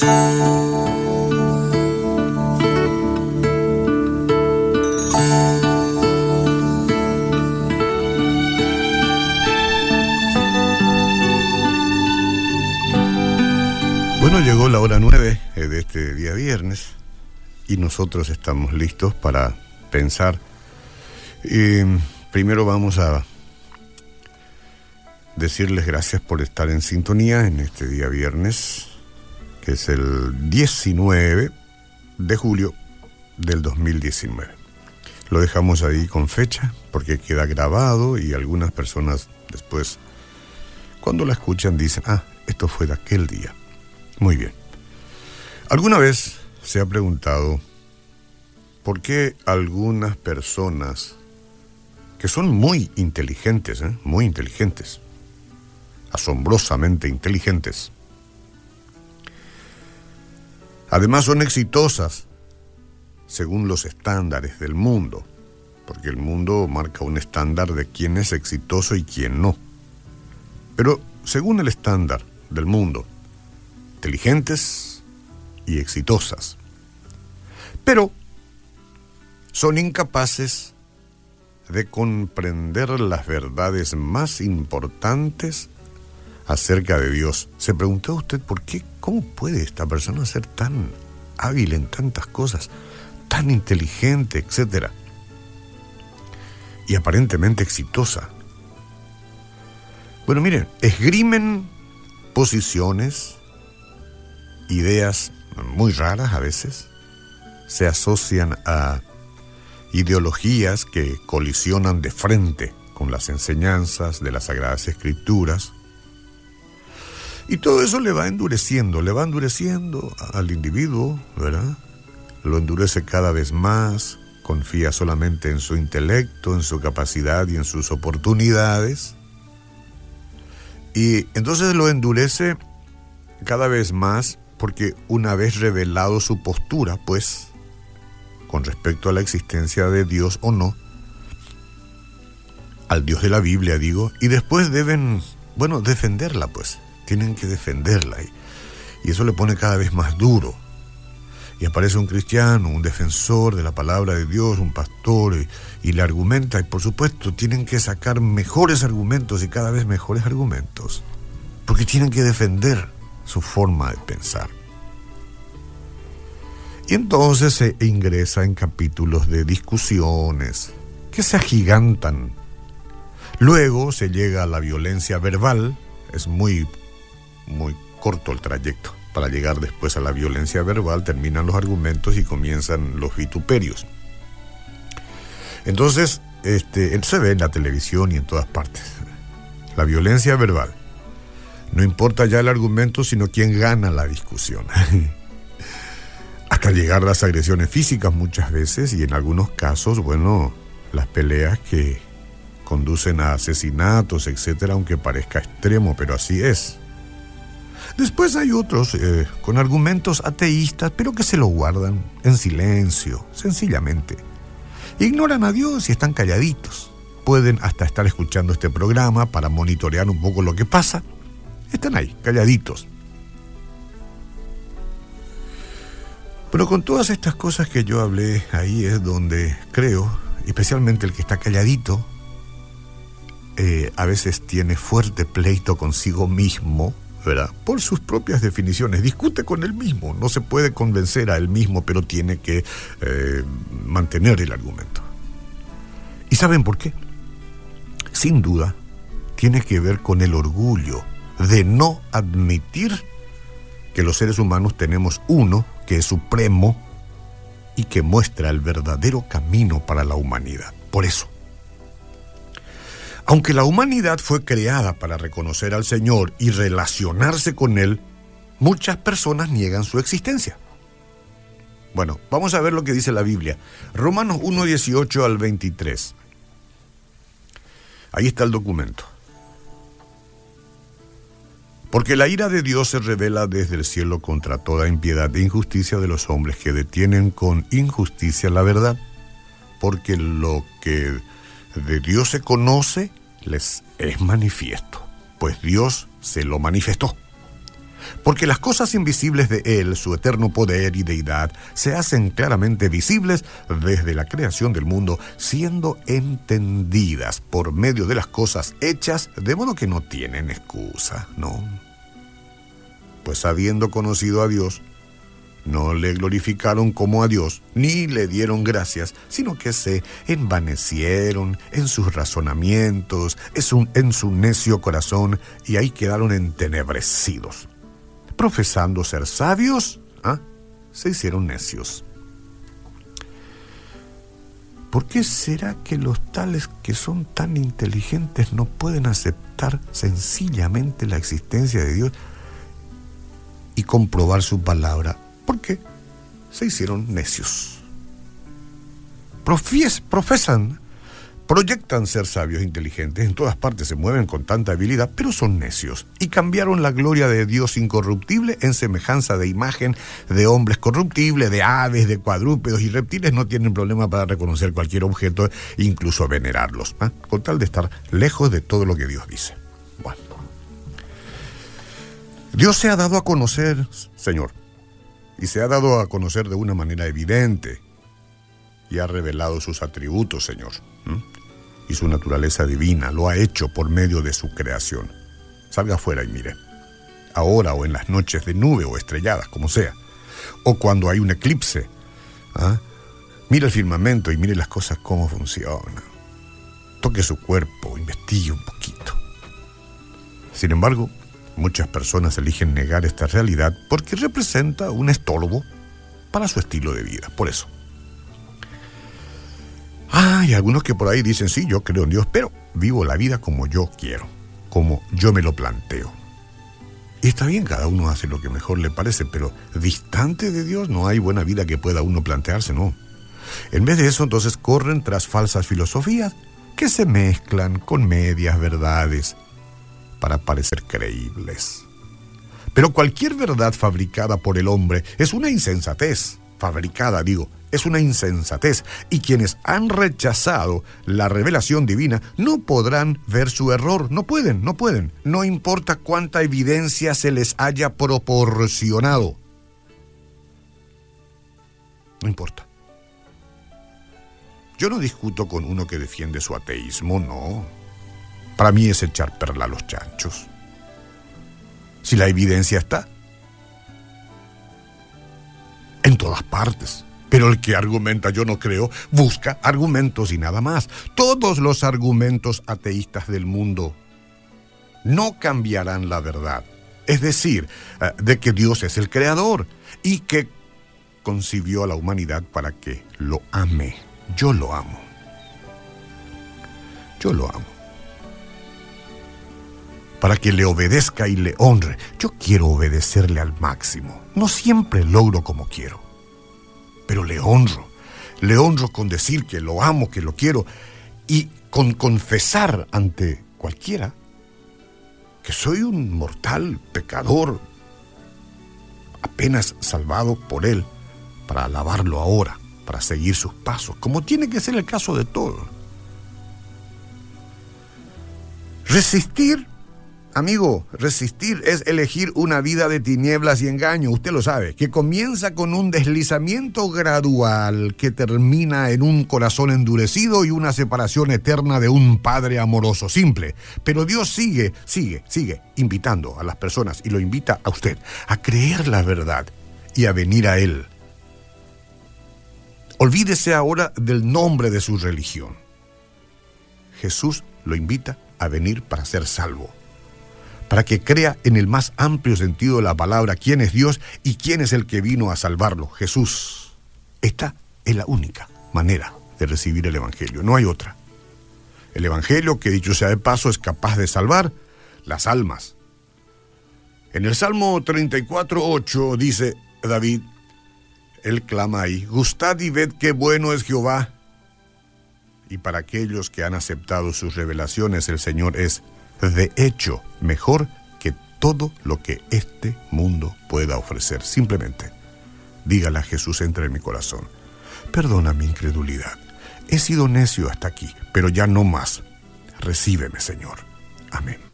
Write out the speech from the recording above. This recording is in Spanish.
Bueno, llegó la hora nueve eh, de este día viernes y nosotros estamos listos para pensar. Eh, primero vamos a decirles gracias por estar en sintonía en este día viernes, es el 19 de julio del 2019. Lo dejamos ahí con fecha porque queda grabado y algunas personas después, cuando la escuchan, dicen, ah, esto fue de aquel día. Muy bien. ¿Alguna vez se ha preguntado por qué algunas personas que son muy inteligentes, ¿eh? muy inteligentes, asombrosamente inteligentes, además son exitosas según los estándares del mundo, porque el mundo marca un estándar de quién es exitoso y quién no. Pero según el estándar del mundo, inteligentes y exitosas. Pero son incapaces de comprender las verdades más importantes acerca de Dios. ¿Se preguntó usted por qué? ¿Cómo puede esta persona ser tan hábil en tantas cosas, tan inteligente, etcétera? Y aparentemente exitosa. Bueno, miren, esgrimen posiciones, ideas muy raras a veces, se asocian a ideologías que colisionan de frente con las enseñanzas de las Sagradas Escrituras. Y todo eso le va endureciendo, le va endureciendo al individuo, ¿verdad? Lo endurece cada vez más, confía solamente en su intelecto, en su capacidad y en sus oportunidades. Y entonces lo endurece cada vez más porque una vez revelado su postura, pues, con respecto a la existencia de Dios o no, al Dios de la Biblia digo, y después deben, bueno, defenderla, pues, tienen que defenderla. Y, eso le pone cada vez más duro. Y aparece un cristiano, un defensor de la palabra de Dios, un pastor, y, y le argumenta, y por supuesto tienen que sacar mejores argumentos y cada vez mejores argumentos, porque tienen que defender su forma de pensar. Y entonces se ingresa en capítulos de discusiones que se agigantan. Luego se llega a la violencia verbal, es muy, muy corto el trayecto. Para llegar después a la violencia verbal terminan los argumentos y comienzan los vituperios. Entonces, este, se ve en la televisión y en todas partes. La violencia verbal. No importa ya el argumento, sino quién gana la discusión. Hasta llegar a las agresiones físicas muchas veces y en algunos casos, bueno, las peleas que conducen a asesinatos, etcétera, aunque parezca extremo, pero así es. Después hay otros eh, con argumentos ateístas, pero que se lo guardan en silencio, sencillamente. Ignoran a Dios y están calladitos. Pueden hasta estar escuchando este programa para monitorear un poco lo que pasa están ahí, calladitos. Pero con todas estas cosas que yo hablé, ahí es donde creo, especialmente el que está calladito, eh, a veces tiene fuerte pleito consigo mismo, Por sus propias definiciones. Discute con él mismo, no se puede convencer a él mismo, pero tiene que eh, mantener el argumento. ¿Y saben por qué? Sin duda, tiene que ver con el orgullo de no admitir que los seres humanos tenemos uno que es supremo y que muestra el verdadero camino para la humanidad. Por eso, aunque la humanidad fue creada para reconocer al Señor y relacionarse con Él, muchas personas niegan su existencia. Bueno, vamos a ver lo que dice la Biblia. Romanos 1, 18 al 23. Ahí está el documento. Porque la ira de Dios se revela desde el cielo contra toda impiedad e injusticia de los hombres que detienen con injusticia la verdad. Porque lo que de Dios se conoce les es manifiesto, pues Dios se lo manifestó. porque las cosas invisibles de Él, su eterno poder y deidad, se hacen claramente visibles desde la creación del mundo, siendo entendidas por medio de las cosas hechas, de modo que no tienen excusa, ¿no? Pues habiendo conocido a Dios, no le glorificaron como a Dios, ni le dieron gracias, sino que se envanecieron en sus razonamientos, en su necio corazón, y ahí quedaron entenebrecidos profesando ser sabios, ¿ah? se hicieron necios. ¿Por qué será que los tales que son tan inteligentes no pueden aceptar sencillamente la existencia de Dios y comprobar su palabra? ¿Por qué? Se hicieron necios. profesan Proyectan ser sabios e inteligentes, en todas partes se mueven con tanta habilidad, pero son necios y cambiaron la gloria de Dios incorruptible en semejanza de imagen de hombres corruptibles, de aves, de cuadrúpedos y reptiles. No tienen problema para reconocer cualquier objeto, incluso venerarlos, ¿ah? con tal de estar lejos de todo lo que Dios dice. Bueno. Dios se ha dado a conocer, Señor, y se ha dado a conocer de una manera evidente y ha revelado sus atributos, Señor y su naturaleza divina lo ha hecho por medio de su creación. Salga afuera y mire. Ahora o en las noches de nube o estrelladas, como sea. O cuando hay un eclipse. ¿ah? Mire el firmamento y mire las cosas cómo funcionan. Toque su cuerpo, investigue un poquito. Sin embargo, muchas personas eligen negar esta realidad porque representa un estorbo para su estilo de vida. Por eso. Hay algunos que por ahí dicen, sí, yo creo en Dios, pero vivo la vida como yo quiero, como yo me lo planteo. Y está bien, cada uno hace lo que mejor le parece, pero distante de Dios no hay buena vida que pueda uno plantearse, ¿no? En vez de eso, entonces corren tras falsas filosofías que se mezclan con medias verdades para parecer creíbles. Pero cualquier verdad fabricada por el hombre es una insensatez, fabricada, digo, es una insensatez y quienes han rechazado la revelación divina no podrán ver su error, no pueden, no pueden, no importa cuánta evidencia se les haya proporcionado. No importa. Yo no discuto con uno que defiende su ateísmo, no. Para mí es echar perla a los chanchos. Si la evidencia está, en todas partes. Pero el que argumenta yo no creo, busca argumentos y nada más. Todos los argumentos ateístas del mundo no cambiarán la verdad. Es decir, eh, de que Dios es el creador y que concibió a la humanidad para que lo ame. Yo lo amo. Yo lo amo. Para que le obedezca y le honre. Yo quiero obedecerle al máximo. No siempre logro como quiero pero le honro. Le honro con decir que lo amo, que lo quiero y con confesar ante cualquiera que soy un mortal pecador, apenas salvado por Él, para alabarlo ahora, para seguir sus pasos, como tiene que ser el caso de todos. Resistir Amigo, resistir es elegir una vida de tinieblas y engaño, usted lo sabe, que comienza con un deslizamiento gradual que termina en un corazón endurecido y una separación eterna de un Padre amoroso, simple. Pero Dios sigue, sigue, sigue invitando a las personas y lo invita a usted a creer la verdad y a venir a Él. Olvídese ahora del nombre de su religión. Jesús lo invita a venir para ser salvo para que crea en el más amplio sentido de la palabra quién es Dios y quién es el que vino a salvarlo, Jesús. Esta es la única manera de recibir el Evangelio, no hay otra. El Evangelio, que dicho sea de paso, es capaz de salvar las almas. En el Salmo 34.8 dice David, él clama ahí, gustad y ved qué bueno es Jehová. Y para aquellos que han aceptado sus revelaciones, el Señor es de hecho mejor que todo lo que este mundo pueda ofrecer. Simplemente, dígale a Jesús, entre en mi corazón. Perdona mi incredulidad. He sido necio hasta aquí, pero ya no más. Recíbeme, Señor. Amén.